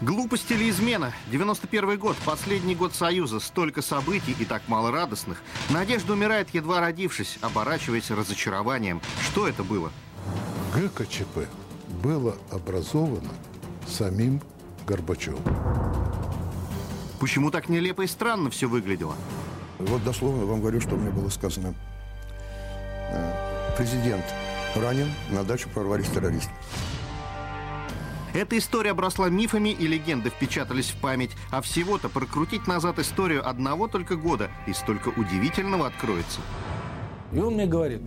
Глупость или измена? 91 год, последний год Союза, столько событий и так мало радостных. Надежда умирает, едва родившись, оборачиваясь разочарованием. Что это было? ГКЧП было образовано самим Горбачевым. Почему так нелепо и странно все выглядело? Вот дословно вам говорю, что мне было сказано. Э, Президент ранен, на дачу прорвались террористы. Эта история обросла мифами и легенды впечатались в память, а всего-то прокрутить назад историю одного только года и столько удивительного откроется. И он мне говорит,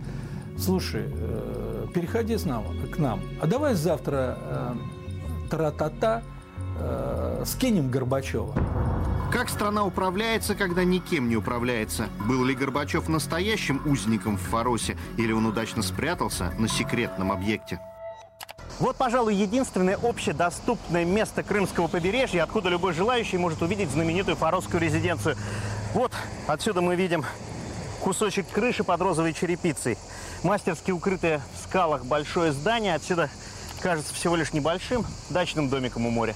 слушай, э, переходи с нам, к нам, а давай завтра э, тра-та-та э, скинем Горбачева. Как страна управляется, когда никем не управляется? Был ли Горбачев настоящим узником в Фаросе, или он удачно спрятался на секретном объекте? Вот, пожалуй, единственное общедоступное место Крымского побережья, откуда любой желающий может увидеть знаменитую фаросскую резиденцию. Вот, отсюда мы видим кусочек крыши под розовой черепицей. Мастерски укрытое в скалах большое здание. Отсюда кажется всего лишь небольшим дачным домиком у моря.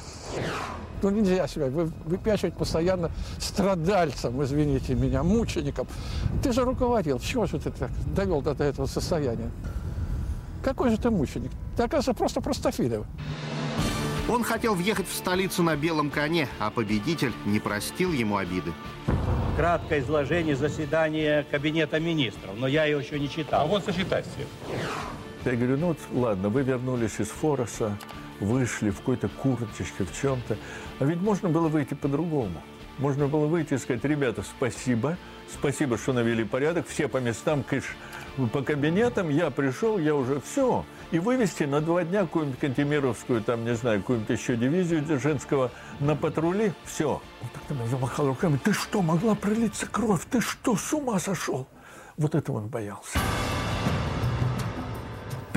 Ну нельзя себя вы, выпячивать постоянно страдальцем, извините меня, мучеником. Ты же руководил, чего же ты так довел до этого состояния? Какой же ты мученик? Ты, оказывается, просто простофилев. Он хотел въехать в столицу на белом коне, а победитель не простил ему обиды. краткое изложение заседания Кабинета министров, но я его еще не читал. А вот сочетайте. Я говорю, ну вот, ладно, вы вернулись из Фороса, вышли в какой-то курточке, в чем-то. А ведь можно было выйти по-другому. Можно было выйти и сказать, ребята, спасибо, спасибо, что навели порядок, все по местам, кыш, по кабинетам, я пришел, я уже все. И вывести на два дня какую-нибудь Кантемировскую, там, не знаю, какую-нибудь еще дивизию Дзержинского на патрули, все. Он так на меня замахал руками, ты что, могла пролиться кровь, ты что, с ума сошел? Вот этого он боялся.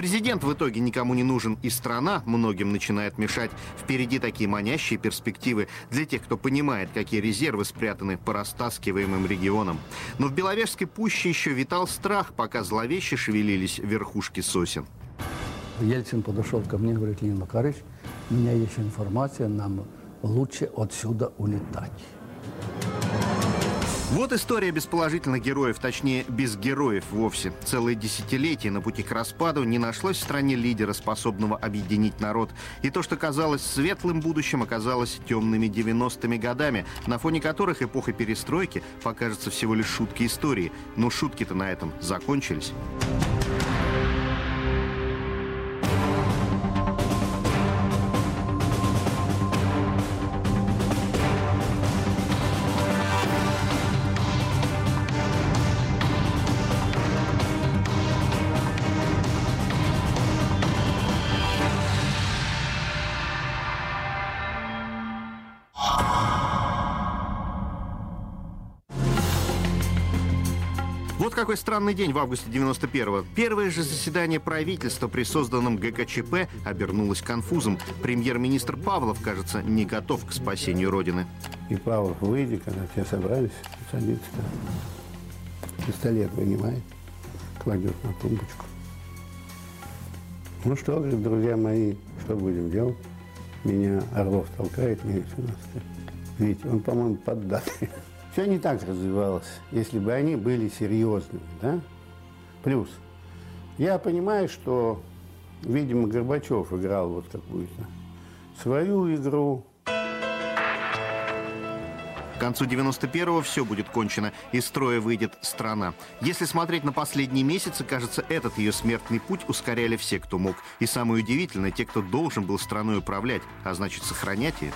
Президент в итоге никому не нужен, и страна многим начинает мешать. Впереди такие манящие перспективы для тех, кто понимает, какие резервы спрятаны по растаскиваемым регионам. Но в Беловежской пуще еще витал страх, пока зловеще шевелились верхушки сосен. Ельцин подошел ко мне и говорит, Леонид Макарович, у меня есть информация, нам лучше отсюда улетать. Вот история без положительных героев, точнее, без героев вовсе. Целые десятилетия на пути к распаду не нашлось в стране лидера, способного объединить народ. И то, что казалось светлым будущим, оказалось темными 90-ми годами, на фоне которых эпоха перестройки покажется всего лишь шутки истории. Но шутки-то на этом закончились. Какой странный день в августе 91-го. Первое же заседание правительства при созданном ГКЧП обернулось конфузом. Премьер-министр Павлов, кажется, не готов к спасению Родины. И Павлов, выйди, когда все собрались, садится пистолет вынимает, кладет на тумбочку. Ну что, друзья мои, что будем делать? Меня Орлов толкает, меня все нас. Видите, он, по-моему, поддатый. Все не так развивалось, если бы они были серьезными, да? Плюс, я понимаю, что, видимо, Горбачев играл вот какую-то свою игру, концу 91-го все будет кончено, из строя выйдет страна. Если смотреть на последние месяцы, кажется, этот ее смертный путь ускоряли все, кто мог. И самое удивительное, те, кто должен был страной управлять, а значит, сохранять ее.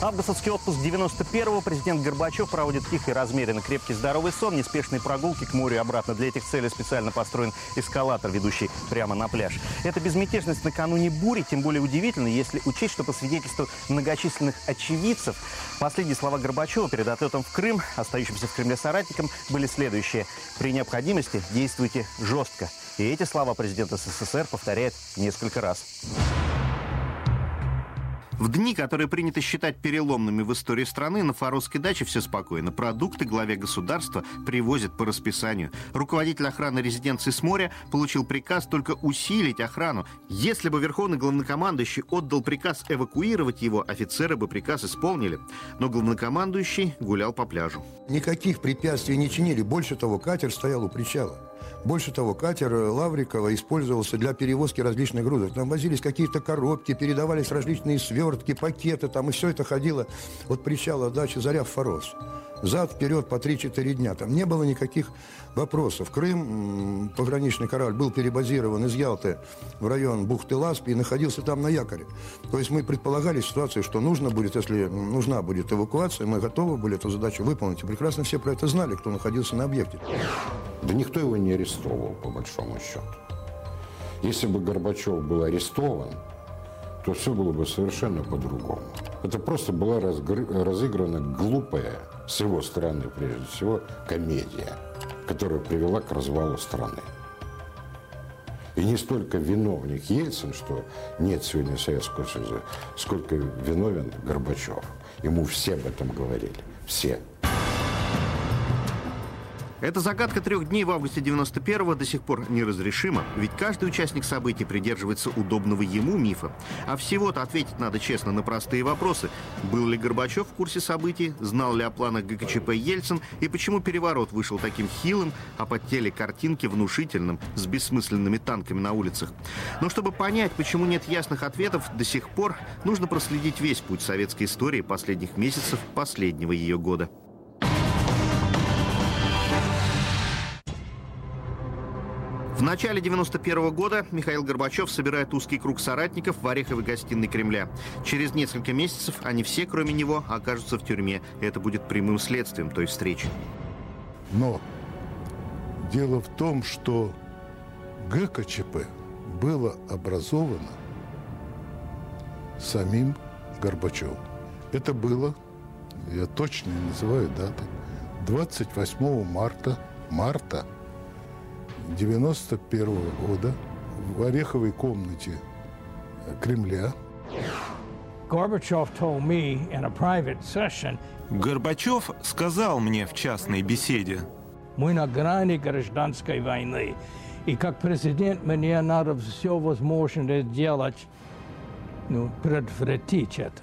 Августовский отпуск 91-го президент Горбачев проводит тихо и размеренно. Крепкий здоровый сон, неспешные прогулки к морю и обратно. Для этих целей специально построен эскалатор, ведущий прямо на пляж. Эта безмятежность накануне бури тем более удивительна, если учесть, что по свидетельству многочисленных очевидцев, последние слова Горбачева перед отлетом в Крым, остающимся в Кремле соратникам, были следующие. При необходимости действуйте жестко. И эти слова президент СССР повторяет несколько раз. В дни, которые принято считать переломными в истории страны, на Фаровской даче все спокойно. Продукты главе государства привозят по расписанию. Руководитель охраны резиденции с моря получил приказ только усилить охрану. Если бы верховный главнокомандующий отдал приказ эвакуировать его, офицеры бы приказ исполнили. Но главнокомандующий гулял по пляжу. Никаких препятствий не чинили. Больше того, катер стоял у причала. Больше того, катер Лаврикова использовался для перевозки различных грузов. Там возились какие-то коробки, передавались различные свертки, пакеты, там и все это ходило от причала дачи «Заря» в Форос. Зад, вперед по 3-4 дня. Там не было никаких вопросов. Крым, пограничный корабль, был перебазирован из Ялты в район бухты Ласпи и находился там на якоре. То есть мы предполагали ситуацию, что нужно будет, если нужна будет эвакуация, мы готовы были эту задачу выполнить. И прекрасно все про это знали, кто находился на объекте. Да никто его не арестовывал, по большому счету. Если бы Горбачев был арестован, то все было бы совершенно по-другому. Это просто была разыграна глупая, с его стороны прежде всего, комедия, которая привела к развалу страны. И не столько виновник Ельцин, что нет сегодня Советского Союза, сколько виновен Горбачев. Ему все об этом говорили. Все. Эта загадка трех дней в августе 91-го до сих пор неразрешима, ведь каждый участник событий придерживается удобного ему мифа. А всего-то ответить надо честно на простые вопросы. Был ли Горбачев в курсе событий, знал ли о планах ГКЧП Ельцин и почему переворот вышел таким хилым, а под теле картинки внушительным, с бессмысленными танками на улицах. Но чтобы понять, почему нет ясных ответов до сих пор, нужно проследить весь путь советской истории последних месяцев последнего ее года. В начале 91 -го года Михаил Горбачев собирает узкий круг соратников в Ореховой гостиной Кремля. Через несколько месяцев они все, кроме него, окажутся в тюрьме. Это будет прямым следствием той встречи. Но дело в том, что ГКЧП было образовано самим Горбачевым. Это было, я точно не называю даты, 28 марта, марта 91 года в Ореховой комнате Кремля. Горбачев сказал мне в частной беседе, мы на грани гражданской войны, и как президент мне надо все возможное делать, ну, предотвратить это.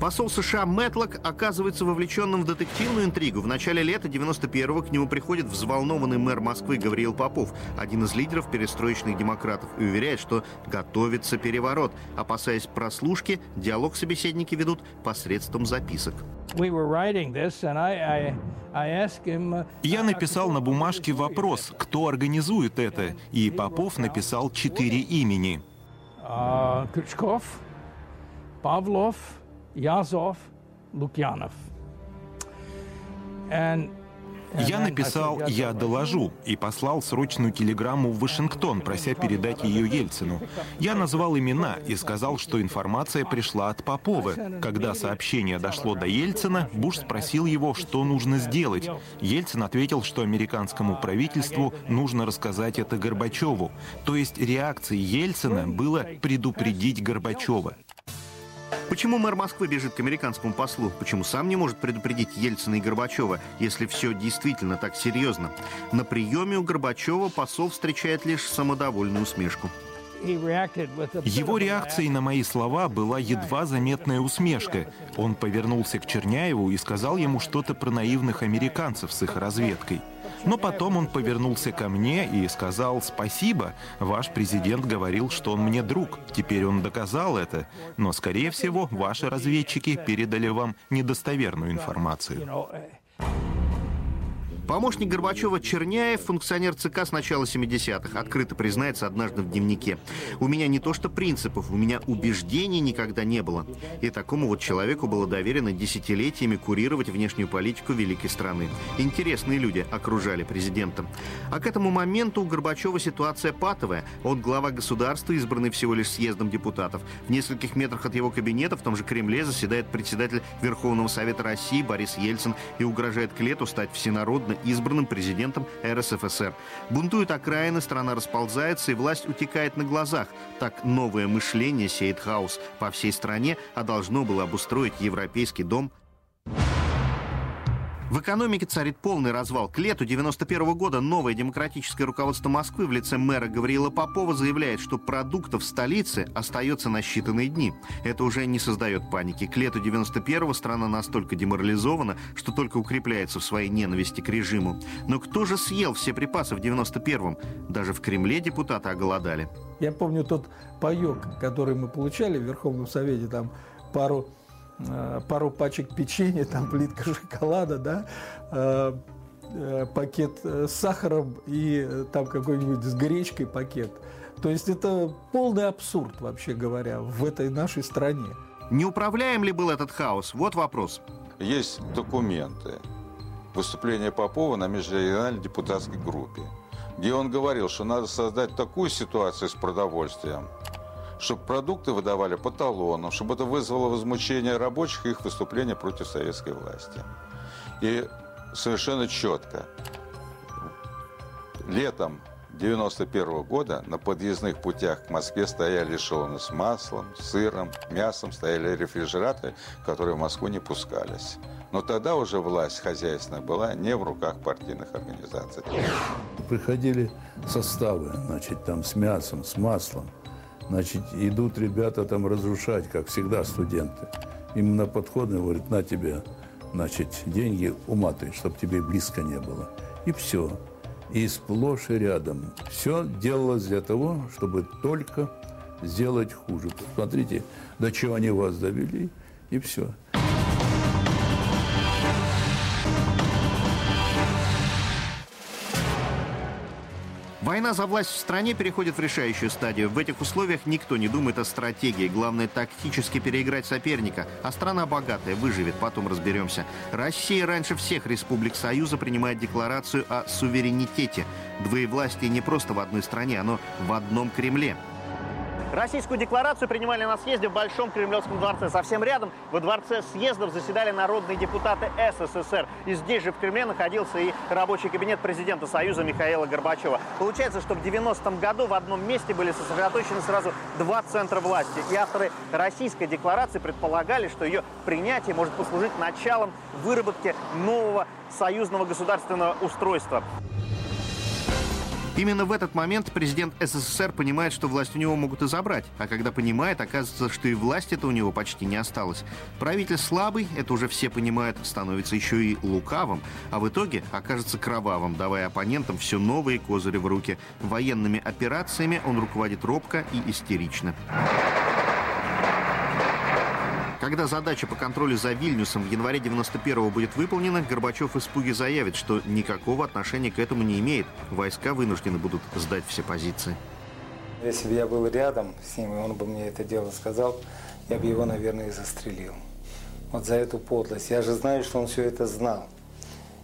Посол США Мэтлок оказывается вовлеченным в детективную интригу. В начале лета 91-го к нему приходит взволнованный мэр Москвы Гавриил Попов, один из лидеров перестроечных демократов, и уверяет, что готовится переворот. Опасаясь прослушки, диалог собеседники ведут посредством записок. Uh, Я написал на бумажке вопрос, кто организует это, и Попов написал четыре имени. Uh, Крючков, Павлов, Язов, Лукьянов. Я написал «Я доложу» и послал срочную телеграмму в Вашингтон, прося передать ее Ельцину. Я назвал имена и сказал, что информация пришла от Попова. Когда сообщение дошло до Ельцина, Буш спросил его, что нужно сделать. Ельцин ответил, что американскому правительству нужно рассказать это Горбачеву. То есть реакцией Ельцина было предупредить Горбачева. Почему мэр Москвы бежит к американскому послу? Почему сам не может предупредить Ельцина и Горбачева, если все действительно так серьезно? На приеме у Горбачева посол встречает лишь самодовольную усмешку. Его реакцией на мои слова была едва заметная усмешка. Он повернулся к Черняеву и сказал ему что-то про наивных американцев с их разведкой. Но потом он повернулся ко мне и сказал «Спасибо, ваш президент говорил, что он мне друг. Теперь он доказал это. Но, скорее всего, ваши разведчики передали вам недостоверную информацию». Помощник Горбачева Черняев, функционер ЦК с начала 70-х, открыто признается однажды в дневнике. «У меня не то что принципов, у меня убеждений никогда не было». И такому вот человеку было доверено десятилетиями курировать внешнюю политику великой страны. Интересные люди окружали президента. А к этому моменту у Горбачева ситуация патовая. Он глава государства, избранный всего лишь съездом депутатов. В нескольких метрах от его кабинета в том же Кремле заседает председатель Верховного Совета России Борис Ельцин и угрожает к лету стать всенародно избранным президентом РСФСР. Бунтуют окраины, страна расползается и власть утекает на глазах. Так новое мышление сеет хаос по всей стране, а должно было обустроить Европейский дом в экономике царит полный развал. К лету 91 года новое демократическое руководство Москвы в лице мэра Гавриила Попова заявляет, что продуктов в столице остается на считанные дни. Это уже не создает паники. К лету 91 страна настолько деморализована, что только укрепляется в своей ненависти к режиму. Но кто же съел все припасы в 91-м? Даже в Кремле депутаты оголодали. Я помню тот паек, который мы получали в Верховном Совете, там пару пару пачек печенья, там плитка шоколада, да, э, э, пакет с сахаром и там какой-нибудь с гречкой пакет. То есть это полный абсурд, вообще говоря, в этой нашей стране. Не управляем ли был этот хаос? Вот вопрос. Есть документы выступления Попова на межрегиональной депутатской группе, где он говорил, что надо создать такую ситуацию с продовольствием, чтобы продукты выдавали по талонам, чтобы это вызвало возмущение рабочих и их выступления против советской власти. И совершенно четко, летом 91 года на подъездных путях к Москве стояли эшелоны с маслом, сыром, мясом, стояли рефрижераторы, которые в Москву не пускались. Но тогда уже власть хозяйственная была не в руках партийных организаций. Приходили составы, значит, там с мясом, с маслом. Значит, идут ребята там разрушать, как всегда студенты. Им на подходы говорят, на тебе, значит, деньги уматывай, чтобы тебе близко не было. И все. И сплошь и рядом. Все делалось для того, чтобы только сделать хуже. Посмотрите, до чего они вас довели, и все. Война за власть в стране переходит в решающую стадию. В этих условиях никто не думает о стратегии. Главное тактически переиграть соперника. А страна богатая, выживет, потом разберемся. Россия раньше всех республик Союза принимает декларацию о суверенитете. Двоевластие не просто в одной стране, оно в одном Кремле. Российскую декларацию принимали на съезде в Большом Кремлевском дворце. Совсем рядом, во дворце съездов, заседали народные депутаты СССР. И здесь же в Кремле находился и рабочий кабинет президента Союза Михаила Горбачева. Получается, что в 90-м году в одном месте были сосредоточены сразу два центра власти. И авторы российской декларации предполагали, что ее принятие может послужить началом выработки нового союзного государственного устройства. Именно в этот момент президент СССР понимает, что власть у него могут и забрать. А когда понимает, оказывается, что и власть это у него почти не осталось. Правитель слабый, это уже все понимают, становится еще и лукавым, а в итоге окажется кровавым, давая оппонентам все новые козыри в руки. Военными операциями он руководит робко и истерично. Когда задача по контролю за Вильнюсом в январе 91-го будет выполнена, Горбачев в испуге заявит, что никакого отношения к этому не имеет. Войска вынуждены будут сдать все позиции. Если бы я был рядом с ним, и он бы мне это дело сказал, я бы его, наверное, и застрелил. Вот за эту подлость. Я же знаю, что он все это знал.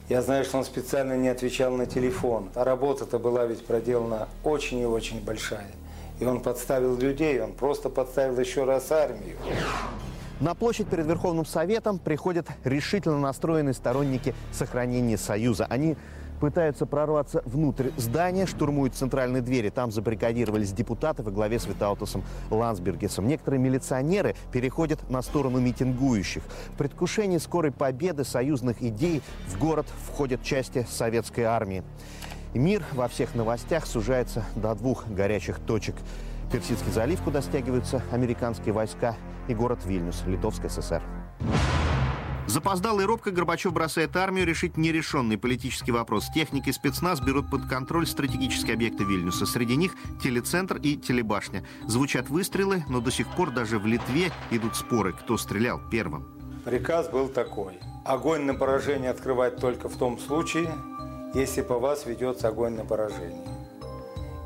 Я знаю, что он специально не отвечал на телефон. А работа-то была ведь проделана очень и очень большая. И он подставил людей, он просто подставил еще раз армию. На площадь перед Верховным Советом приходят решительно настроенные сторонники сохранения Союза. Они пытаются прорваться внутрь здания, штурмуют центральные двери. Там забаррикадировались депутаты во главе с Витаутасом Лансбергесом. Некоторые милиционеры переходят на сторону митингующих. В предвкушении скорой победы союзных идей в город входят части советской армии. Мир во всех новостях сужается до двух горячих точек. Персидский залив, куда стягиваются американские войска, и город Вильнюс, Литовская ССР. Запоздалый и робко Горбачев бросает армию решить нерешенный политический вопрос. Техники спецназ берут под контроль стратегические объекты Вильнюса. Среди них телецентр и телебашня. Звучат выстрелы, но до сих пор даже в Литве идут споры, кто стрелял первым. Приказ был такой. Огонь на поражение открывать только в том случае, если по вас ведется огонь на поражение.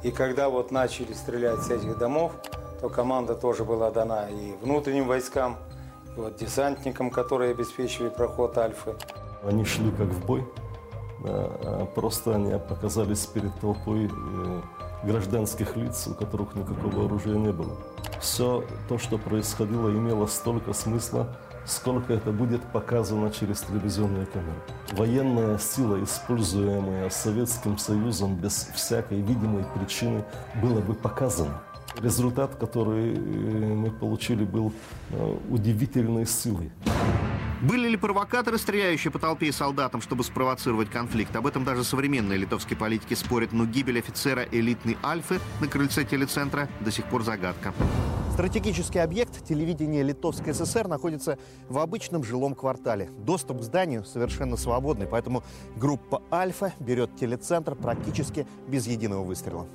И когда вот начали стрелять с этих домов, то команда тоже была дана и внутренним войскам, и вот десантникам, которые обеспечивали проход Альфы. Они шли как в бой, а просто они оказались перед толпой э, гражданских лиц, у которых никакого оружия не было. все то, что происходило, имело столько смысла, сколько это будет показано через телевизионные камеры. Военная сила, используемая Советским Союзом без всякой видимой причины, была бы показана. Результат, который э, мы получили, был э, удивительной силой. Были ли провокаторы, стреляющие по толпе и солдатам, чтобы спровоцировать конфликт? Об этом даже современные литовские политики спорят, но гибель офицера элитной Альфы на крыльце телецентра до сих пор загадка. Стратегический объект телевидения Литовской ССР находится в обычном жилом квартале. Доступ к зданию совершенно свободный, поэтому группа «Альфа» берет телецентр практически без единого выстрела.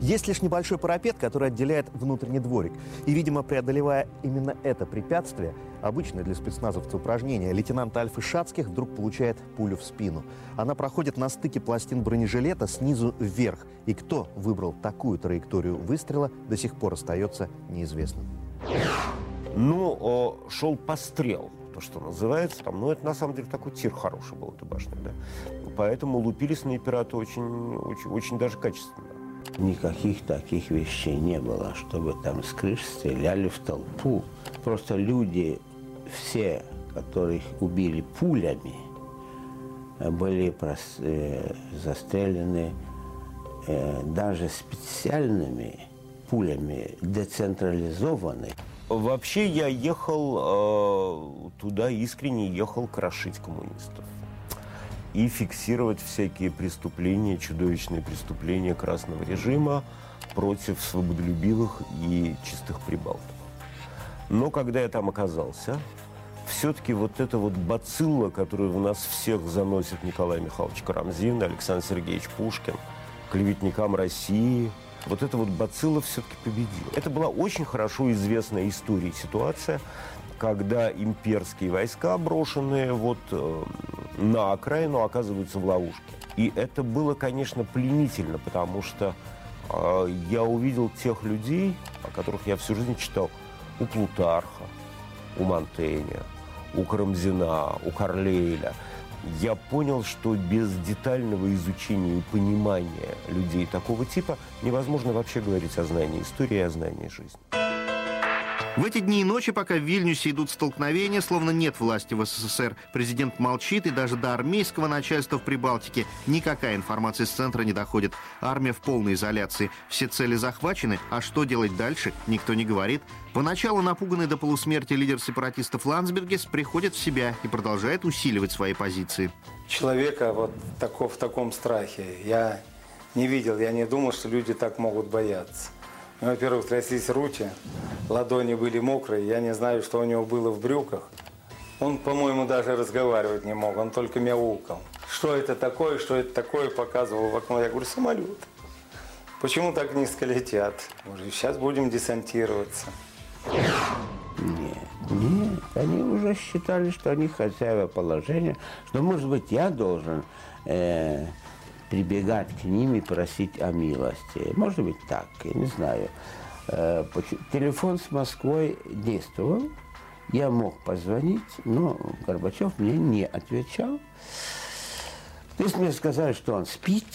Есть лишь небольшой парапет, который отделяет внутренний дворик. И, видимо, преодолевая именно это препятствие, обычное для спецназовца упражнение, лейтенант Альфы Шацких вдруг получает пулю в спину. Она проходит на стыке пластин бронежилета снизу вверх. И кто выбрал такую траекторию выстрела, до сих пор остается неизвестным. Ну, шел пострел то, что называется. Там, ну, это на самом деле такой тир хороший был, эта башня, да. Поэтому лупили снайпера очень, очень, очень даже качественно. Никаких таких вещей не было, чтобы там с крыш стреляли в толпу. Просто люди, все, которых убили пулями, были прос, э, застрелены э, даже специальными пулями, децентрализованными. Вообще я ехал э, туда искренне, ехал крошить коммунистов и фиксировать всякие преступления, чудовищные преступления красного режима против свободолюбивых и чистых прибалтов. Но когда я там оказался, все-таки вот эта вот бацилла, которую в нас всех заносит Николай Михайлович Карамзин, Александр Сергеевич Пушкин, клеветникам России, вот эта вот бацилла все-таки победила. Это была очень хорошо известная история ситуация, когда имперские войска, брошенные вот э, на окраину, оказываются в ловушке. И это было, конечно, пленительно, потому что э, я увидел тех людей, о которых я всю жизнь читал, у Плутарха, у Монтенья, у Карамзина, у Карлейля. Я понял, что без детального изучения и понимания людей такого типа невозможно вообще говорить о знании истории и о знании жизни. В эти дни и ночи, пока в Вильнюсе идут столкновения, словно нет власти в СССР, президент молчит, и даже до армейского начальства в Прибалтике никакая информация из центра не доходит. Армия в полной изоляции. Все цели захвачены, а что делать дальше, никто не говорит. Поначалу напуганный до полусмерти лидер сепаратистов Ландсбергес приходит в себя и продолжает усиливать свои позиции. Человека вот такого, в таком страхе я не видел, я не думал, что люди так могут бояться. Ну, во-первых, тряслись руки, ладони были мокрые, я не знаю, что у него было в брюках. Он, по-моему, даже разговаривать не мог, он только мяукал. Что это такое, что это такое, показывал в окно. Я говорю, самолет. Почему так низко летят? Говорю, сейчас будем десантироваться. Нет, нет, они уже считали, что они хозяева положения, что, может быть, я должен э, прибегать к ним и просить о милости. Может быть так, я не знаю. Э, телефон с Москвой действовал, я мог позвонить, но Горбачев мне не отвечал. То есть мне сказали, что он спит.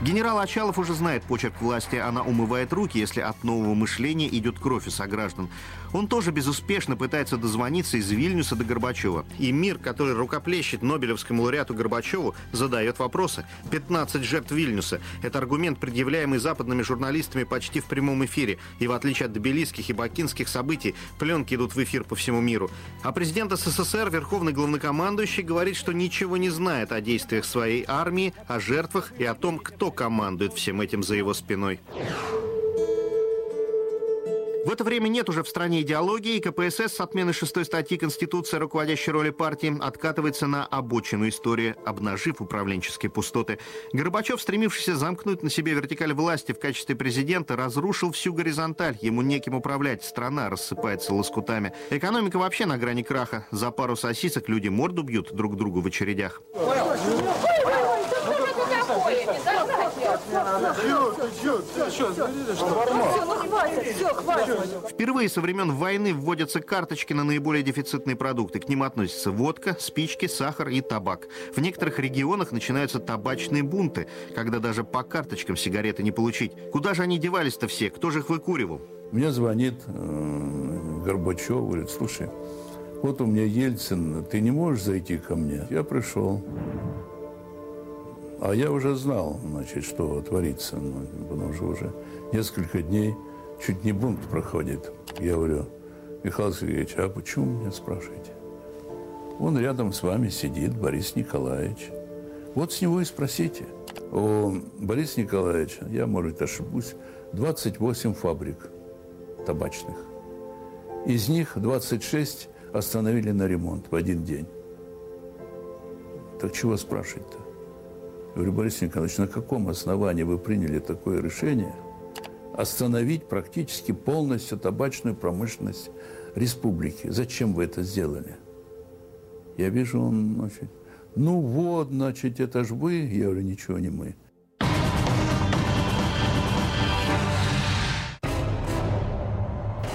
Генерал Очалов уже знает почерк власти. Она умывает руки, если от нового мышления идет кровь у сограждан. Он тоже безуспешно пытается дозвониться из Вильнюса до Горбачева. И мир, который рукоплещет Нобелевскому лауреату Горбачеву, задает вопросы. 15 жертв Вильнюса. Это аргумент, предъявляемый западными журналистами почти в прямом эфире. И в отличие от добелийских и бакинских событий, пленки идут в эфир по всему миру. А президент СССР, верховный главнокомандующий, говорит, что ничего не знает о действиях своей армии, о жертвах и о том, кто командует всем этим за его спиной. В это время нет уже в стране идеологии, и КПСС с отмены шестой статьи Конституции руководящей роли партии откатывается на обочину истории, обнажив управленческие пустоты. Горбачев, стремившийся замкнуть на себе вертикаль власти в качестве президента, разрушил всю горизонталь. Ему неким управлять. Страна рассыпается лоскутами. Экономика вообще на грани краха. За пару сосисок люди морду бьют друг другу в очередях. хватит. Впервые со времен войны вводятся карточки на наиболее дефицитные продукты. К ним относятся водка, спички, сахар и табак. В некоторых регионах начинаются табачные бунты, когда даже по карточкам сигареты не получить. Куда же они девались-то все? Кто же их выкуривал? Мне звонит э, Горбачев, говорит, слушай, вот у меня Ельцин, ты не можешь зайти ко мне? Я пришел. А я уже знал, значит, что творится, ну, потому что уже несколько дней чуть не бунт проходит. Я говорю, Михаил Сергеевич, а почему меня спрашиваете? Он рядом с вами сидит, Борис Николаевич. Вот с него и спросите. О Бориса Николаевича, я, может, ошибусь, 28 фабрик табачных. Из них 26 остановили на ремонт в один день. Так чего спрашивать-то? Говорю, Борис Николаевич, на каком основании вы приняли такое решение остановить практически полностью табачную промышленность республики? Зачем вы это сделали? Я вижу, он, значит, ну вот, значит, это ж вы. Я говорю, ничего не мы.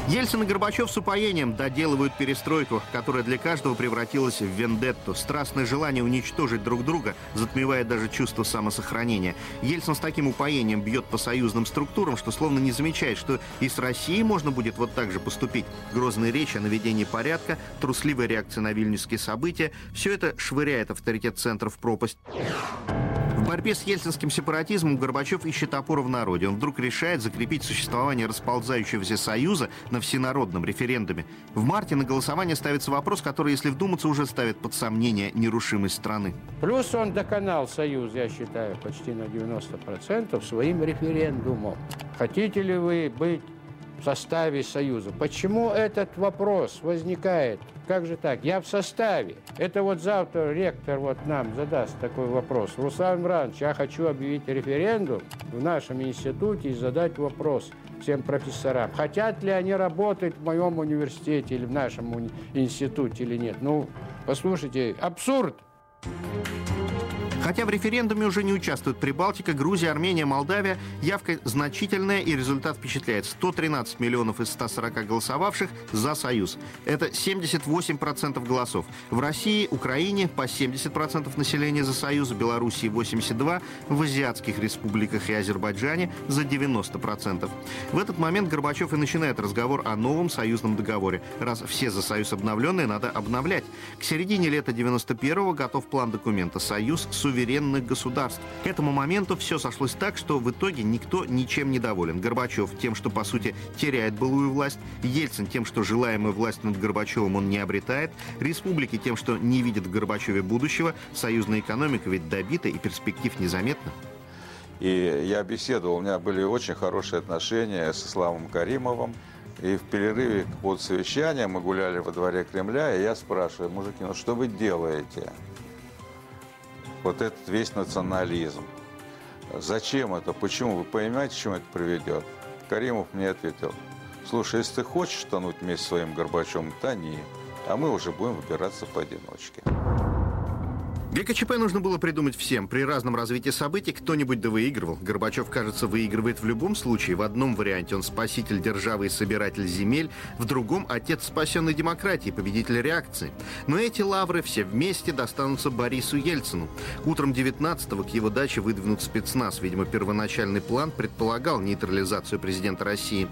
Ельцин и Горбачев с упоением доделывают перестройку, которая для каждого превратилась в вендетту. Страстное желание уничтожить друг друга затмевает даже чувство самосохранения. Ельцин с таким упоением бьет по союзным структурам, что словно не замечает, что и с Россией можно будет вот так же поступить. Грозная речь о наведении порядка, трусливая реакция на вильнюсские события – все это швыряет авторитет центра в пропасть. Борьбе с ельцинским сепаратизмом Горбачев ищет опору в народе. Он вдруг решает закрепить существование расползающегося союза на всенародном референдуме. В марте на голосование ставится вопрос, который, если вдуматься, уже ставит под сомнение нерушимость страны. Плюс он доконал союз, я считаю, почти на 90% своим референдумом. Хотите ли вы быть в составе Союза. Почему этот вопрос возникает? Как же так? Я в составе. Это вот завтра ректор вот нам задаст такой вопрос. Руслан Иванович, я хочу объявить референдум в нашем институте и задать вопрос всем профессорам. Хотят ли они работать в моем университете или в нашем институте или нет? Ну, послушайте, абсурд. Хотя в референдуме уже не участвуют Прибалтика, Грузия, Армения, Молдавия, явка значительная и результат впечатляет. 113 миллионов из 140 голосовавших за Союз. Это 78% голосов. В России, Украине по 70% населения за Союз, в Белоруссии 82%, в азиатских республиках и Азербайджане за 90%. В этот момент Горбачев и начинает разговор о новом союзном договоре. Раз все за Союз обновленные, надо обновлять. К середине лета 91-го готов план документа «Союз суверенный суверенных государств. К этому моменту все сошлось так, что в итоге никто ничем не доволен. Горбачев тем, что, по сути, теряет былую власть, Ельцин тем, что желаемую власть над Горбачевым он не обретает, республики тем, что не видят в Горбачеве будущего, союзная экономика ведь добита и перспектив незаметно. И я беседовал, у меня были очень хорошие отношения с Исламом Каримовым. И в перерыве от совещания мы гуляли во дворе Кремля, и я спрашиваю, мужики, ну что вы делаете? Вот этот весь национализм. Зачем это? Почему? Вы понимаете, к чему это приведет? Каримов мне ответил, слушай, если ты хочешь тонуть вместе с своим Горбачевым, тони, а мы уже будем выбираться поодиночке. ГКЧП нужно было придумать всем. При разном развитии событий кто-нибудь да выигрывал. Горбачев, кажется, выигрывает в любом случае. В одном варианте он спаситель державы и собиратель земель, в другом — отец спасенной демократии, победитель реакции. Но эти лавры все вместе достанутся Борису Ельцину. Утром 19-го к его даче выдвинут спецназ. Видимо, первоначальный план предполагал нейтрализацию президента России.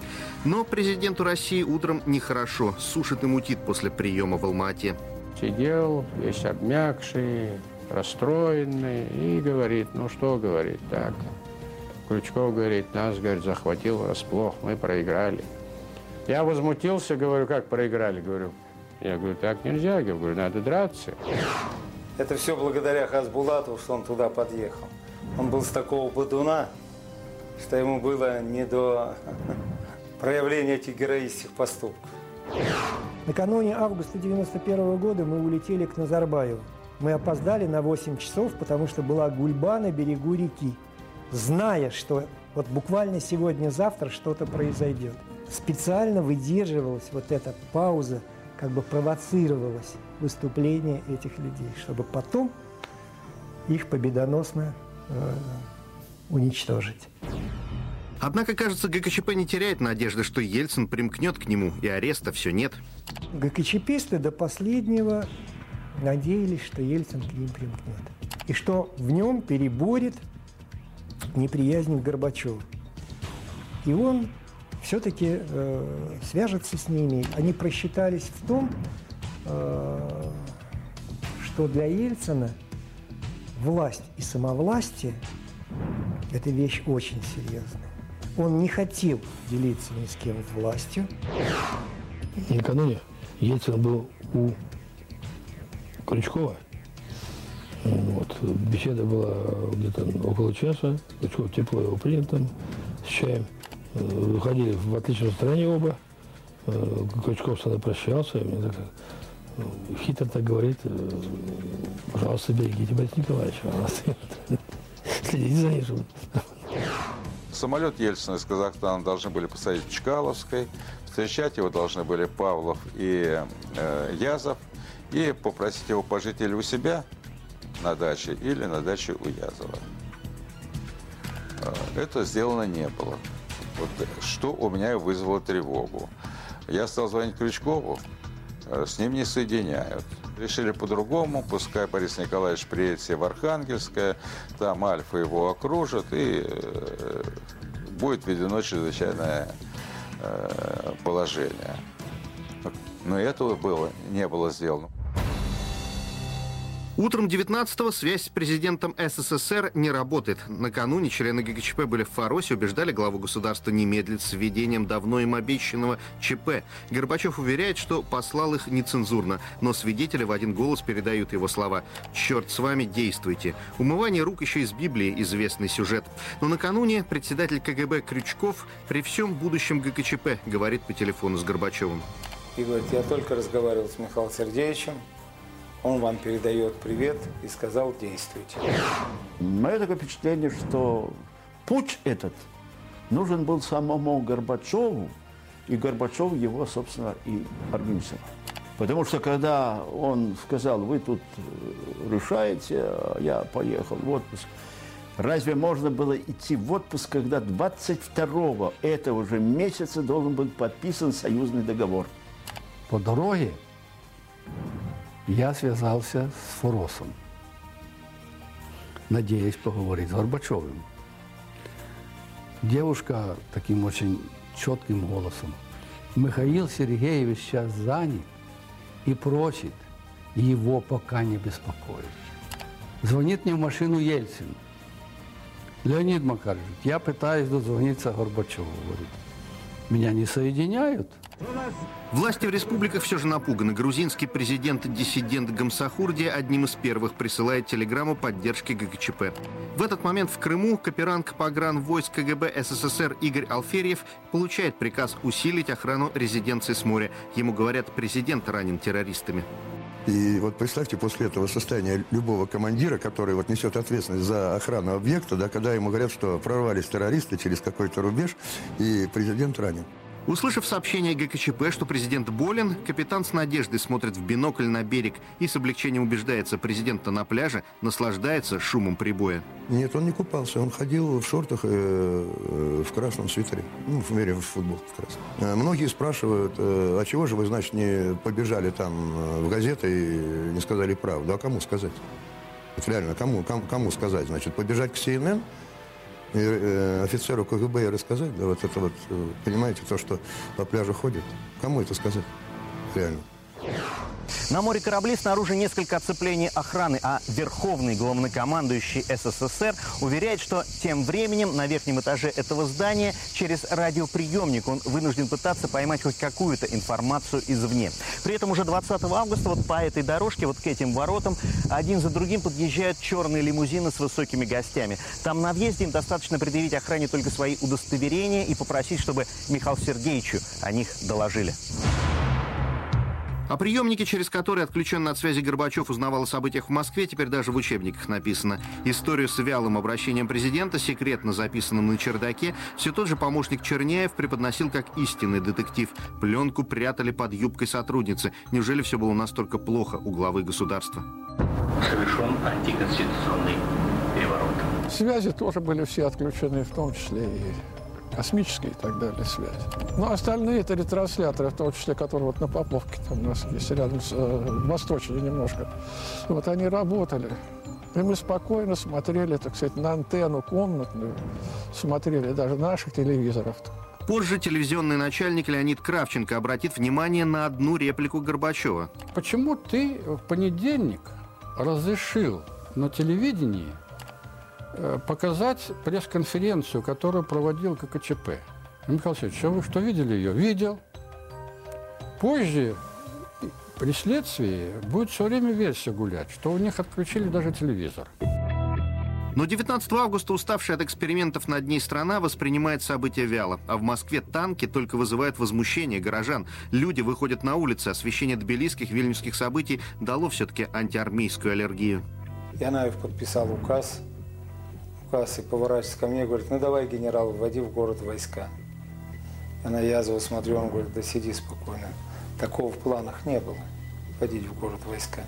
Но президенту России утром нехорошо, сушит и мутит после приема в Алма-Ате. Сидел, весь обмякший, расстроенный, и говорит, ну что говорит, так. Крючков говорит, нас, говорит, захватил врасплох, мы проиграли. Я возмутился, говорю, как проиграли, говорю. Я говорю, так нельзя, я говорю, надо драться. Это все благодаря Хасбулату, что он туда подъехал. Он был с такого бодуна, что ему было не до проявления этих героических поступков. Накануне августа 91 года мы улетели к Назарбаеву. Мы опоздали на 8 часов, потому что была гульба на берегу реки, зная, что вот буквально сегодня-завтра что-то произойдет. Специально выдерживалась вот эта пауза, как бы провоцировалось выступление этих людей, чтобы потом их победоносно э, уничтожить. Однако, кажется, ГКЧП не теряет надежды, что Ельцин примкнет к нему, и ареста все нет. ГКЧПисты до последнего надеялись, что Ельцин к ним примкнет. И что в нем переборет неприязнь к Горбачеву. И он все-таки э, свяжется с ними. Они просчитались в том, э, что для Ельцина власть и самовластие – это вещь очень серьезная. Он не хотел делиться ни с кем властью. Накануне Ельцин был у Крючкова. Вот. Беседа была где-то около часа. Крючков тепло его принял там с чаем. Выходили в отличном настроении оба. Крючков с прощался. И мне так хитро так говорит, пожалуйста, берегите Бориса Николаевича. Следите за ним. Самолет Ельцина из Казахстана должны были посадить в Чкаловской. Встречать его должны были Павлов и э, Язов. И попросить его пожить или у себя на даче, или на даче у Язова. Э, это сделано не было. Вот что у меня вызвало тревогу. Я стал звонить Крючкову, э, с ним не соединяют. Решили по-другому, пускай Борис Николаевич приедет все в Архангельское, там Альфа его окружит, и э, будет введено чрезвычайное э, положение. Но этого было, не было сделано. Утром 19-го связь с президентом СССР не работает. Накануне члены ГКЧП были в Фаросе, убеждали главу государства не медлить с введением давно им обещанного ЧП. Горбачев уверяет, что послал их нецензурно, но свидетели в один голос передают его слова. «Черт с вами, действуйте». Умывание рук еще из Библии известный сюжет. Но накануне председатель КГБ Крючков при всем будущем ГКЧП говорит по телефону с Горбачевым. И говорит, я только разговаривал с Михаилом Сергеевичем, он вам передает привет и сказал, действуйте. Мое такое впечатление, что путь этот нужен был самому Горбачеву, и Горбачев его, собственно, и организовал. Потому что когда он сказал, вы тут решаете, а я поехал в отпуск, разве можно было идти в отпуск, когда 22 этого же месяца должен был подписан союзный договор? По дороге я связался с Фуросом, надеясь поговорить с Горбачевым. Девушка таким очень четким голосом. Михаил Сергеевич сейчас занят и просит его пока не беспокоить. Звонит мне в машину Ельцин. Леонид Макарович, я пытаюсь дозвониться Горбачеву. Говорит, меня не соединяют. Власти в республиках все же напуганы. Грузинский президент-диссидент Гамсахурди одним из первых присылает телеграмму поддержки ГКЧП. В этот момент в Крыму каперанг войск КГБ СССР Игорь Алферьев получает приказ усилить охрану резиденции с моря. Ему говорят, президент ранен террористами. И вот представьте, после этого состояния любого командира, который вот несет ответственность за охрану объекта, да, когда ему говорят, что прорвались террористы через какой-то рубеж, и президент ранен. Услышав сообщение ГКЧП, что президент болен, капитан с надеждой смотрит в бинокль на берег и с облегчением убеждается, президент на пляже наслаждается шумом прибоя. Нет, он не купался, он ходил в шортах и э, в красном свитере, ну, в мере в футбол как раз. Э, многие спрашивают, э, а чего же вы, значит, не побежали там в газеты и не сказали правду? А кому сказать? Вот реально, кому, кому, кому сказать? Значит, побежать к CNN – э, офицеру КГБ рассказать, да, вот это вот, э, понимаете, то, что по пляжу ходит, кому это сказать? Реально. На море корабли снаружи несколько оцеплений охраны, а верховный главнокомандующий СССР уверяет, что тем временем на верхнем этаже этого здания через радиоприемник он вынужден пытаться поймать хоть какую-то информацию извне. При этом уже 20 августа вот по этой дорожке, вот к этим воротам, один за другим подъезжают черные лимузины с высокими гостями. Там на въезде им достаточно предъявить охране только свои удостоверения и попросить, чтобы Михаилу Сергеевичу о них доложили. О приемнике, через который отключенный от связи Горбачев узнавал о событиях в Москве, теперь даже в учебниках написано. Историю с вялым обращением президента, секретно записанным на чердаке, все тот же помощник Черняев преподносил как истинный детектив. Пленку прятали под юбкой сотрудницы. Неужели все было настолько плохо у главы государства? Совершен антиконституционный переворот. Связи тоже были все отключены, в том числе и космическая и так далее связь. Ну, а остальные это ретрансляторы, в том числе, которые вот на Поповке там у нас есть рядом с э, восточнее немножко. Вот они работали. И мы спокойно смотрели, так сказать, на антенну комнатную, смотрели даже наших телевизоров. Позже телевизионный начальник Леонид Кравченко обратит внимание на одну реплику Горбачева. Почему ты в понедельник разрешил на телевидении показать пресс-конференцию, которую проводил ККЧП? Михаил Васильевич, что вы что видели ее? Видел. Позже при следствии будет все время версия гулять, что у них отключили даже телевизор. Но 19 августа уставшая от экспериментов над ней страна воспринимает события вяло. А в Москве танки только вызывают возмущение горожан. Люди выходят на улицы. Освещение тбилисских, вильнюсских событий дало все-таки антиармейскую аллергию. Янаев подписал указ. И поворачивается ко мне и говорит, ну давай, генерал, вводи в город войска. Я на Язова смотрю, он говорит, да сиди спокойно. Такого в планах не было, вводить в город войска.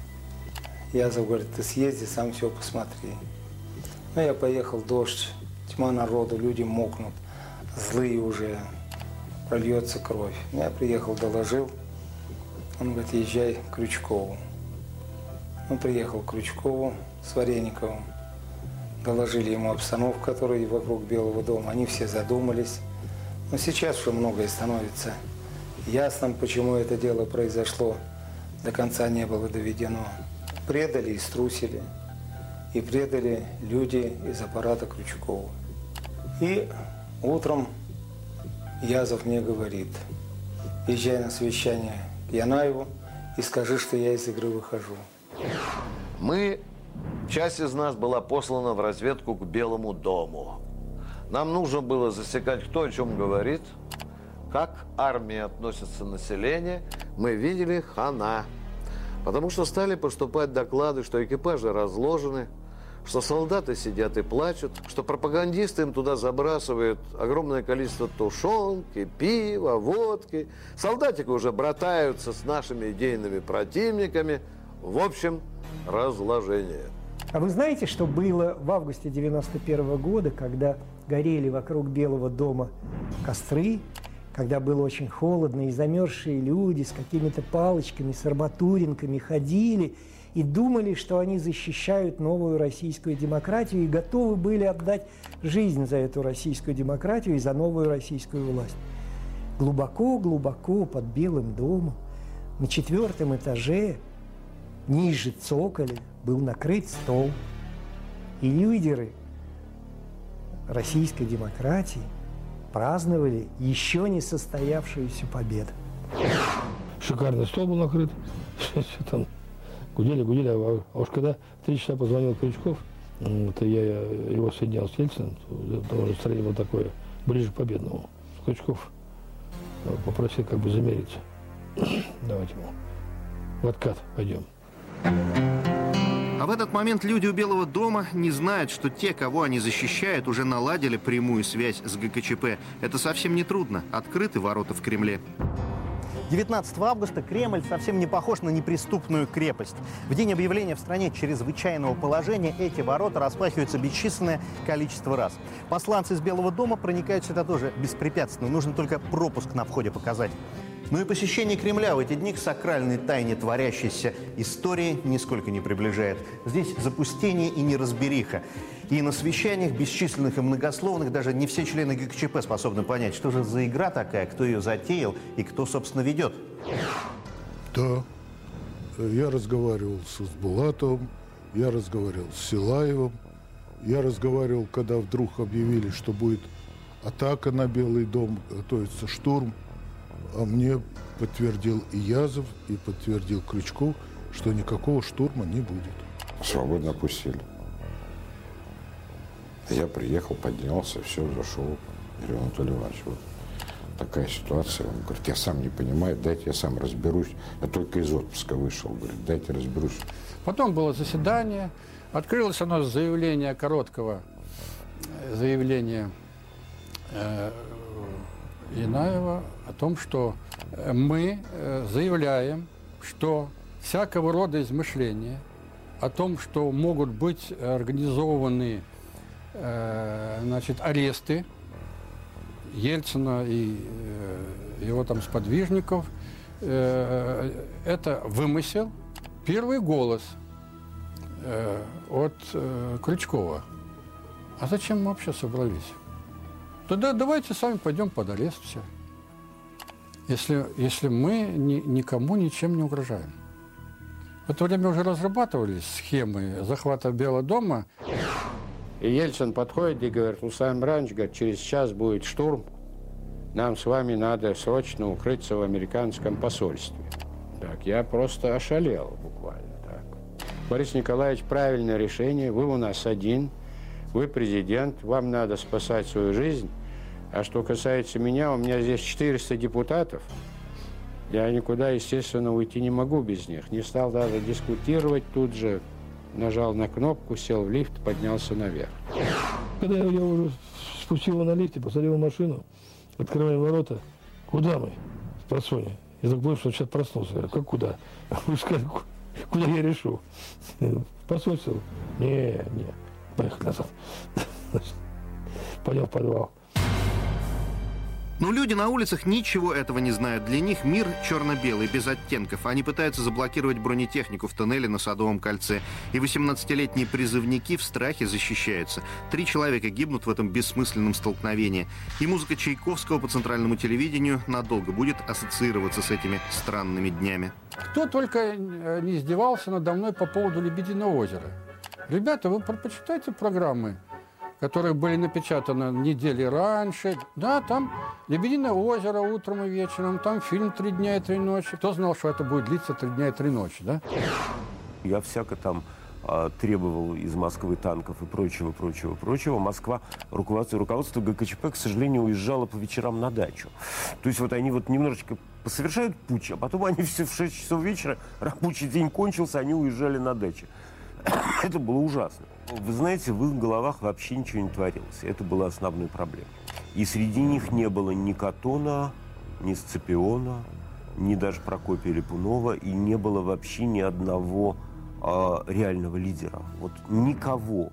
Язов говорит, ты съезди, сам все посмотри. Ну, я поехал, дождь, тьма народу, люди мокнут, злые уже, прольется кровь. Я приехал, доложил. Он говорит, езжай к Крючкову. Он приехал к Крючкову с Варениковым. Доложили ему обстановку, которая вокруг Белого дома. Они все задумались. Но сейчас уже многое становится ясным, почему это дело произошло. До конца не было доведено. Предали и струсили и предали люди из аппарата Крючкова. И утром Язов мне говорит, езжай на совещание к Янаеву и скажи, что я из игры выхожу. Мы, часть из нас была послана в разведку к Белому дому. Нам нужно было засекать, кто о чем говорит, как армия относится население. Мы видели хана. Потому что стали поступать доклады, что экипажи разложены, что солдаты сидят и плачут, что пропагандисты им туда забрасывают огромное количество тушенки, пива, водки. Солдатики уже братаются с нашими идейными противниками. В общем, разложение. А вы знаете, что было в августе 91 года, когда горели вокруг Белого дома костры, когда было очень холодно, и замерзшие люди с какими-то палочками, с арматуринками ходили – и думали, что они защищают новую российскую демократию и готовы были отдать жизнь за эту российскую демократию и за новую российскую власть. Глубоко-глубоко под Белым домом, на четвертом этаже, ниже цоколя, был накрыт стол. И лидеры российской демократии праздновали еще не состоявшуюся победу. Шикарный стол был накрыт. Все там Гудели, гудели, а, а уж когда в три часа позвонил Крючков, это я его соединял с Ельциным, то уже настроение было такое, ближе к победному. Крючков э, попросил как бы замериться. Давайте ему в откат пойдем. А в этот момент люди у Белого дома не знают, что те, кого они защищают, уже наладили прямую связь с ГКЧП. Это совсем не трудно. Открыты ворота в Кремле. 19 августа Кремль совсем не похож на неприступную крепость. В день объявления в стране чрезвычайного положения эти ворота распахиваются бесчисленное количество раз. Посланцы из Белого дома проникают сюда тоже беспрепятственно. Нужно только пропуск на входе показать. Но и посещение Кремля в эти дни к сакральной тайне творящейся истории нисколько не приближает. Здесь запустение и неразбериха. И на совещаниях бесчисленных и многословных даже не все члены ГКЧП способны понять, что же за игра такая, кто ее затеял и кто, собственно, ведет. Да. Я разговаривал с Булатовым, я разговаривал с Силаевым, я разговаривал, когда вдруг объявили, что будет атака на Белый дом, готовится штурм. А мне подтвердил и Язов, и подтвердил Крючков, что никакого штурма не будет. Свободно пустили. Я приехал, поднялся, все, зашел. Говорю, Анатолий Иванович, вот такая ситуация. Он говорит, я сам не понимаю, дайте я сам разберусь. Я только из отпуска вышел, говорит, дайте разберусь. Потом было заседание, открылось оно заявление короткого, э, заявление э, Янаева о том, что э, мы э, заявляем, что всякого рода измышления о том, что могут быть организованы Э, значит, аресты Ельцина и его там сподвижников, это вымысел. Первый голос от Крючкова. А зачем мы вообще собрались? Тогда давайте сами пойдем под арест все. Если, если мы ни, никому ничем не угрожаем. В это время уже разрабатывались схемы захвата Белого дома. И Ельцин подходит и говорит, Усам Ранч, говорит, через час будет штурм, нам с вами надо срочно укрыться в американском посольстве. Так, я просто ошалел буквально так. Борис Николаевич, правильное решение, вы у нас один, вы президент, вам надо спасать свою жизнь. А что касается меня, у меня здесь 400 депутатов. Я никуда, естественно, уйти не могу без них. Не стал даже дискутировать тут же. Нажал на кнопку, сел в лифт, поднялся наверх. Когда я уже спустил на лифте, посадил машину, открываем ворота. Куда мы? С. Я так понял, что сейчас проснулся. Говорю, как куда? Куда я решу? Посольство? Не, не. Поехали назад. В подвал. Но люди на улицах ничего этого не знают. Для них мир черно-белый, без оттенков. Они пытаются заблокировать бронетехнику в тоннеле на Садовом кольце. И 18-летние призывники в страхе защищаются. Три человека гибнут в этом бессмысленном столкновении. И музыка Чайковского по центральному телевидению надолго будет ассоциироваться с этими странными днями. Кто только э, не издевался надо мной по поводу Лебединого озера. Ребята, вы почитайте программы которые были напечатаны недели раньше. Да, там «Лебединое озеро» утром и вечером, там фильм «Три дня и три ночи». Кто знал, что это будет длиться три дня и три ночи, да? Я всяко там а, требовал из Москвы танков и прочего, прочего, прочего. Москва, руководство, руководство ГКЧП, к сожалению, уезжало по вечерам на дачу. То есть вот они вот немножечко совершают путь, а потом они все в 6 часов вечера, рабочий день кончился, они уезжали на дачу. Это было ужасно. Вы знаете, в их головах вообще ничего не творилось. Это была основной проблемой. И среди них не было ни Катона, ни Сципиона, ни даже Прокопия Липунова, и не было вообще ни одного э, реального лидера. Вот никого.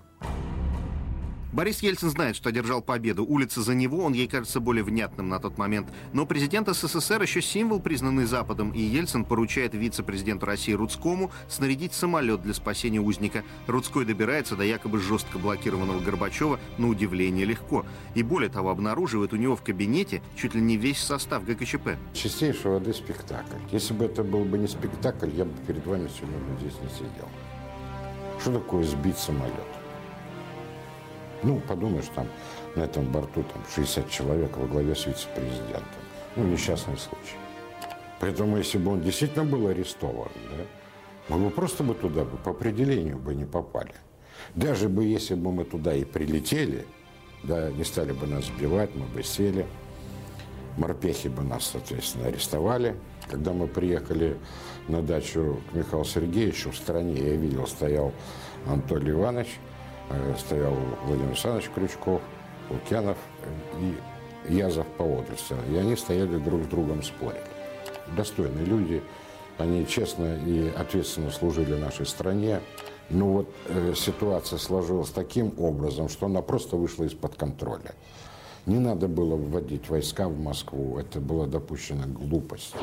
Борис Ельцин знает, что одержал победу. Улица за него, он ей кажется более внятным на тот момент. Но президент СССР еще символ, признанный Западом, и Ельцин поручает вице-президенту России Рудскому снарядить самолет для спасения узника. Рудской добирается до якобы жестко блокированного Горбачева на удивление легко. И более того, обнаруживает у него в кабинете чуть ли не весь состав ГКЧП. Чистейшей воды спектакль. Если бы это был бы не спектакль, я бы перед вами сегодня здесь не сидел. Что такое сбить самолет? Ну, подумаешь, там на этом борту там 60 человек во главе с вице-президентом. Ну, несчастный случай. Поэтому, если бы он действительно был арестован, да, мы бы просто бы туда бы по определению бы не попали. Даже бы если бы мы туда и прилетели, да, не стали бы нас сбивать, мы бы сели. Морпехи бы нас, соответственно, арестовали. Когда мы приехали на дачу к Михаилу Сергеевичу в стороне, я видел, стоял Анатолий Иванович – стоял Владимир Александрович Крючков, Лукьянов и Язов поодаль. И они стояли друг с другом спорили. Достойные люди, они честно и ответственно служили нашей стране. Но вот э, ситуация сложилась таким образом, что она просто вышла из-под контроля. Не надо было вводить войска в Москву, это была допущена глупость.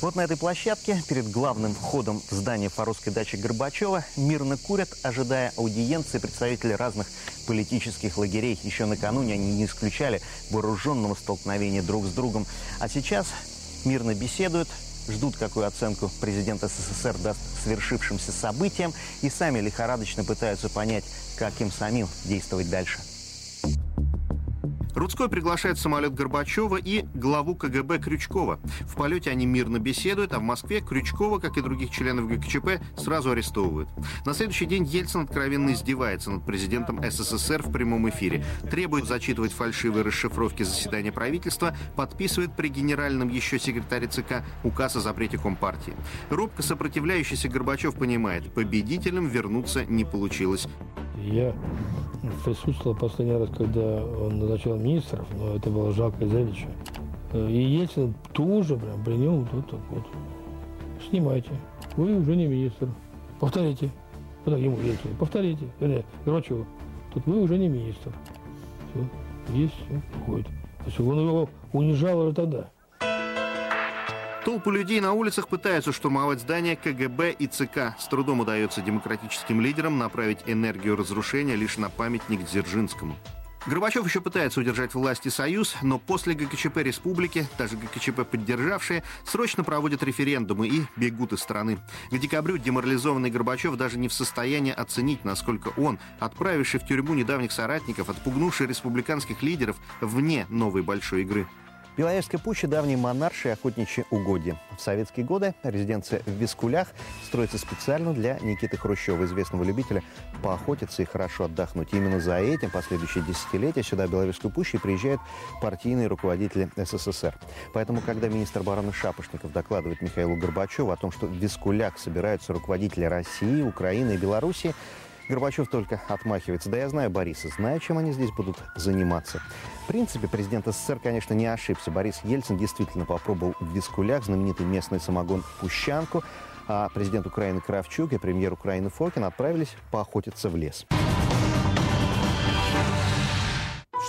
Вот на этой площадке, перед главным входом в здание фаровской дачи Горбачева, мирно курят, ожидая аудиенции представителей разных политических лагерей. Еще накануне они не исключали вооруженного столкновения друг с другом. А сейчас мирно беседуют, ждут, какую оценку президент СССР даст свершившимся событиям, и сами лихорадочно пытаются понять, как им самим действовать дальше. Рудской приглашает самолет Горбачева и главу КГБ Крючкова. В полете они мирно беседуют, а в Москве Крючкова, как и других членов ГКЧП, сразу арестовывают. На следующий день Ельцин откровенно издевается над президентом СССР в прямом эфире. Требует зачитывать фальшивые расшифровки заседания правительства, подписывает при генеральном еще секретаре ЦК указ о запрете Компартии. Робко сопротивляющийся Горбачев понимает, победителем вернуться не получилось. Я присутствовал последний раз, когда он назначал министров, но это было жалко Зелича. И Ельцин тоже прям при нем вот так вот. Снимайте. Вы уже не министр. Повторите. Потом ему Ельцину. Повторите. Вернее, Горбачеву. Тут вы уже не министр. Все. Есть, все, уходит. То есть он его унижал уже тогда. Толпы людей на улицах пытаются штурмовать здания КГБ и ЦК. С трудом удается демократическим лидерам направить энергию разрушения лишь на памятник Дзержинскому. Горбачев еще пытается удержать власти Союз, но после ГКЧП республики, даже ГКЧП поддержавшие, срочно проводят референдумы и бегут из страны. К декабрю деморализованный Горбачев даже не в состоянии оценить, насколько он, отправивший в тюрьму недавних соратников, отпугнувший республиканских лидеров вне новой большой игры. Беловежская пуща – давние монарши и охотничьи угодья. В советские годы резиденция в Вискулях строится специально для Никиты Хрущева, известного любителя поохотиться и хорошо отдохнуть. Именно за этим последующие десятилетия сюда, в Беловежскую пущу, приезжают партийные руководители СССР. Поэтому, когда министр обороны Шапошников докладывает Михаилу Горбачеву о том, что в Вискулях собираются руководители России, Украины и Белоруссии, Горбачев только отмахивается. Да я знаю Бориса, знаю, чем они здесь будут заниматься. В принципе, президент СССР, конечно, не ошибся. Борис Ельцин действительно попробовал в Вискулях знаменитый местный самогон «Пущанку», а президент Украины Кравчук и премьер Украины Фокин отправились поохотиться в лес.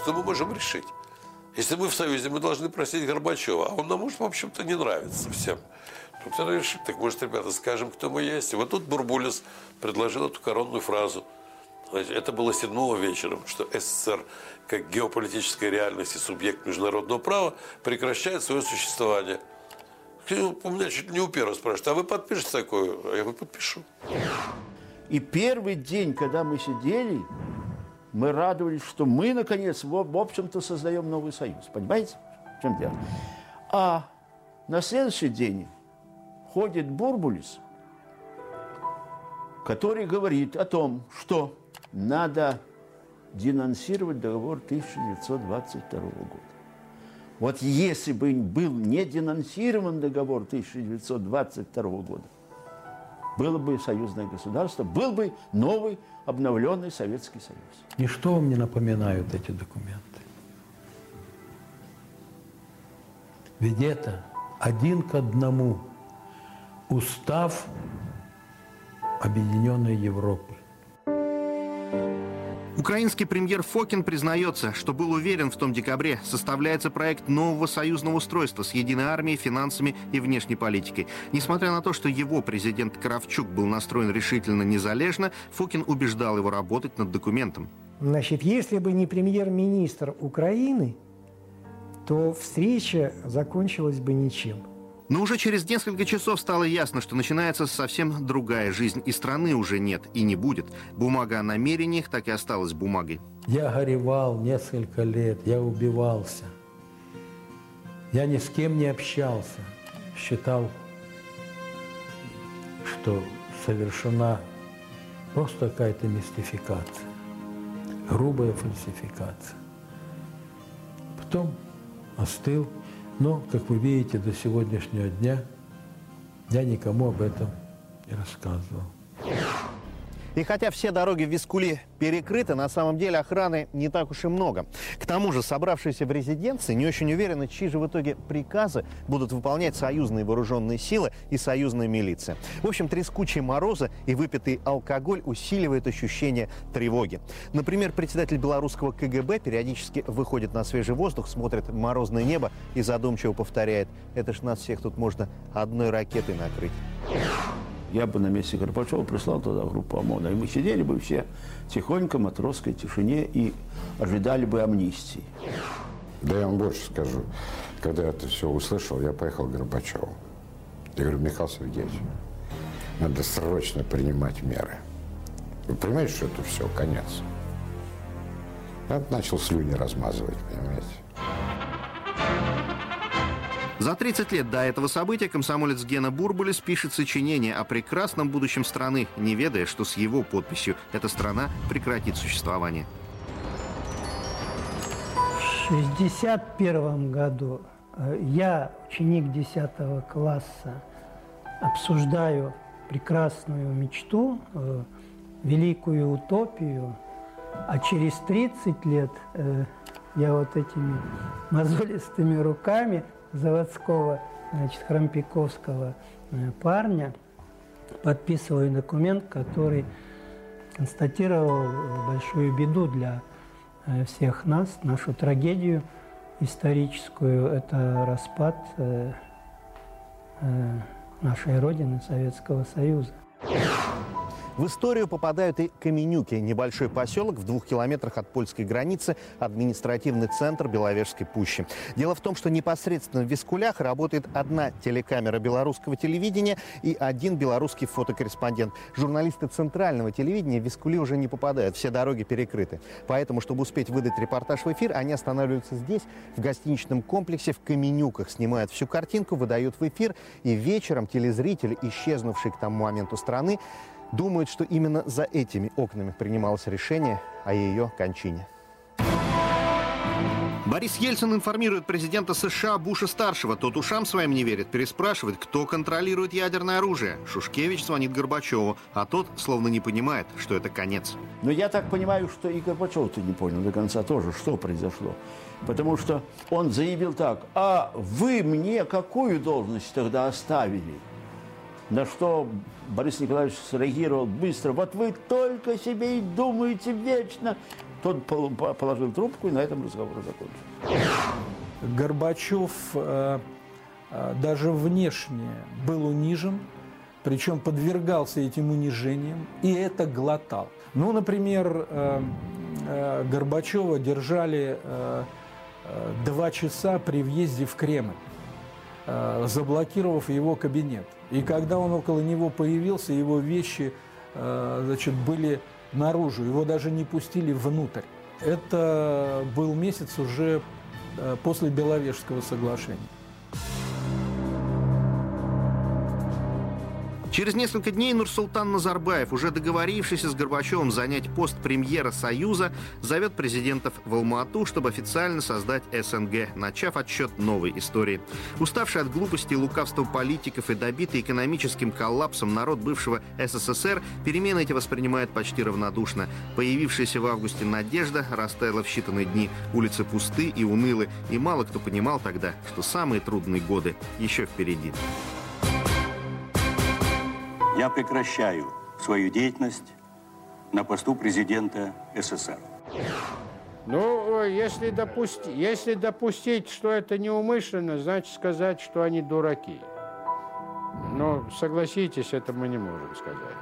Что мы можем решить? Если мы в Союзе, мы должны просить Горбачева, а он нам, может, в общем-то, не нравится всем. Надо решить, так может, ребята, скажем, кто мы есть. И вот тут Бурбулис предложил эту коронную фразу. Это было седьмого вечером, что СССР как геополитическая реальность и субъект международного права прекращает свое существование. У меня чуть не у первого спрашивают, а вы подпишете такое? А я говорю, подпишу. И первый день, когда мы сидели, мы радовались, что мы, наконец, в общем-то, создаем новый союз. Понимаете, в чем дело? А на следующий день ходит Бурбулис, который говорит о том, что надо денонсировать договор 1922 года. Вот если бы был не денонсирован договор 1922 года, было бы союзное государство, был бы новый обновленный Советский Союз. И что мне напоминают эти документы? Ведь это один к одному устав Объединенной Европы. Украинский премьер Фокин признается, что был уверен в том декабре, составляется проект нового союзного устройства с единой армией, финансами и внешней политикой. Несмотря на то, что его президент Кравчук был настроен решительно незалежно, Фокин убеждал его работать над документом. Значит, если бы не премьер-министр Украины, то встреча закончилась бы ничем. Но уже через несколько часов стало ясно, что начинается совсем другая жизнь, и страны уже нет и не будет. Бумага о намерениях так и осталась бумагой. Я горевал несколько лет, я убивался. Я ни с кем не общался. Считал, что совершена просто какая-то мистификация, грубая фальсификация. Потом остыл, но, как вы видите, до сегодняшнего дня я никому об этом не рассказывал. И хотя все дороги в Вискуле перекрыты, на самом деле охраны не так уж и много. К тому же собравшиеся в резиденции не очень уверены, чьи же в итоге приказы будут выполнять союзные вооруженные силы и союзная милиция. В общем, трескучие морозы и выпитый алкоголь усиливают ощущение тревоги. Например, председатель белорусского КГБ периодически выходит на свежий воздух, смотрит морозное небо и задумчиво повторяет, это ж нас всех тут можно одной ракетой накрыть. Я бы на месте Горбачева прислал туда группу ОМОНа. И мы сидели бы все тихонько, в матросской тишине и ожидали бы амнистии. Да я вам больше скажу. Когда я это все услышал, я поехал к Горбачеву. Я говорю, Михаил Сергеевич, надо срочно принимать меры. Вы понимаете, что это все, конец? Я начал слюни размазывать, понимаете? За 30 лет до этого события комсомолец Гена Бурбулис пишет сочинение о прекрасном будущем страны, не ведая, что с его подписью эта страна прекратит существование. В 1961 году э, я, ученик 10 класса, обсуждаю прекрасную мечту, э, великую утопию, а через 30 лет э, я вот этими мозолистыми руками заводского, значит, хрампиковского э, парня, подписываю документ, который констатировал большую беду для э, всех нас, нашу трагедию историческую. Это распад э, нашей Родины, Советского Союза. В историю попадают и Каменюки, небольшой поселок в двух километрах от польской границы, административный центр Беловежской пущи. Дело в том, что непосредственно в Вискулях работает одна телекамера белорусского телевидения и один белорусский фотокорреспондент. Журналисты центрального телевидения в Вискули уже не попадают, все дороги перекрыты. Поэтому, чтобы успеть выдать репортаж в эфир, они останавливаются здесь, в гостиничном комплексе в Каменюках, снимают всю картинку, выдают в эфир, и вечером телезрители, исчезнувшие к тому моменту страны, думают, что именно за этими окнами принималось решение о ее кончине. Борис Ельцин информирует президента США Буша-старшего. Тот ушам своим не верит, переспрашивает, кто контролирует ядерное оружие. Шушкевич звонит Горбачеву, а тот словно не понимает, что это конец. Но я так понимаю, что и Горбачев-то не понял до конца тоже, что произошло. Потому что он заявил так, а вы мне какую должность тогда оставили? На что Борис Николаевич среагировал быстро. Вот вы только себе и думаете вечно. Тот положил трубку, и на этом разговор закончился. Горбачев э, э, даже внешне был унижен, причем подвергался этим унижениям, и это глотал. Ну, например, э, э, Горбачева держали э, э, два часа при въезде в Кремль. Э, заблокировав его кабинет. И когда он около него появился, его вещи э, значит, были наружу, его даже не пустили внутрь. Это был месяц уже э, после Беловежского соглашения. Через несколько дней Нурсултан Назарбаев, уже договорившийся с Горбачевым занять пост премьера Союза, зовет президентов в Алмату, чтобы официально создать СНГ, начав отсчет новой истории. Уставший от глупости и лукавства политиков и добитый экономическим коллапсом народ бывшего СССР перемены эти воспринимает почти равнодушно. Появившаяся в августе надежда растаяла в считанные дни. Улицы пусты и унылы, и мало кто понимал тогда, что самые трудные годы еще впереди. Я прекращаю свою деятельность на посту президента СССР. Ну, если, допусти, если допустить, что это неумышленно, значит сказать, что они дураки. Но согласитесь, это мы не можем сказать.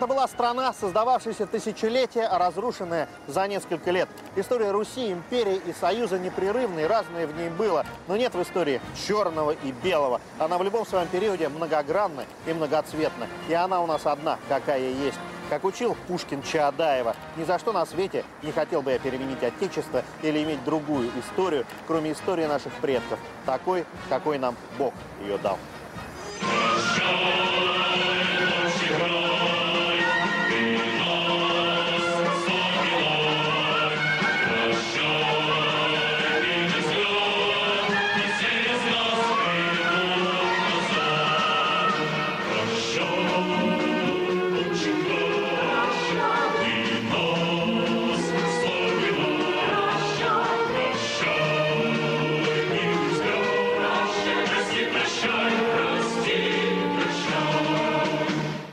Это была страна, создававшаяся тысячелетия, а разрушенная за несколько лет. История Руси, империи и Союза непрерывная, и разное в ней было. Но нет в истории черного и белого. Она в любом своем периоде многогранна и многоцветна. И она у нас одна, какая есть. Как учил Пушкин Чаадаева, ни за что на свете не хотел бы я переменить Отечество или иметь другую историю, кроме истории наших предков, такой, какой нам Бог ее дал. Show.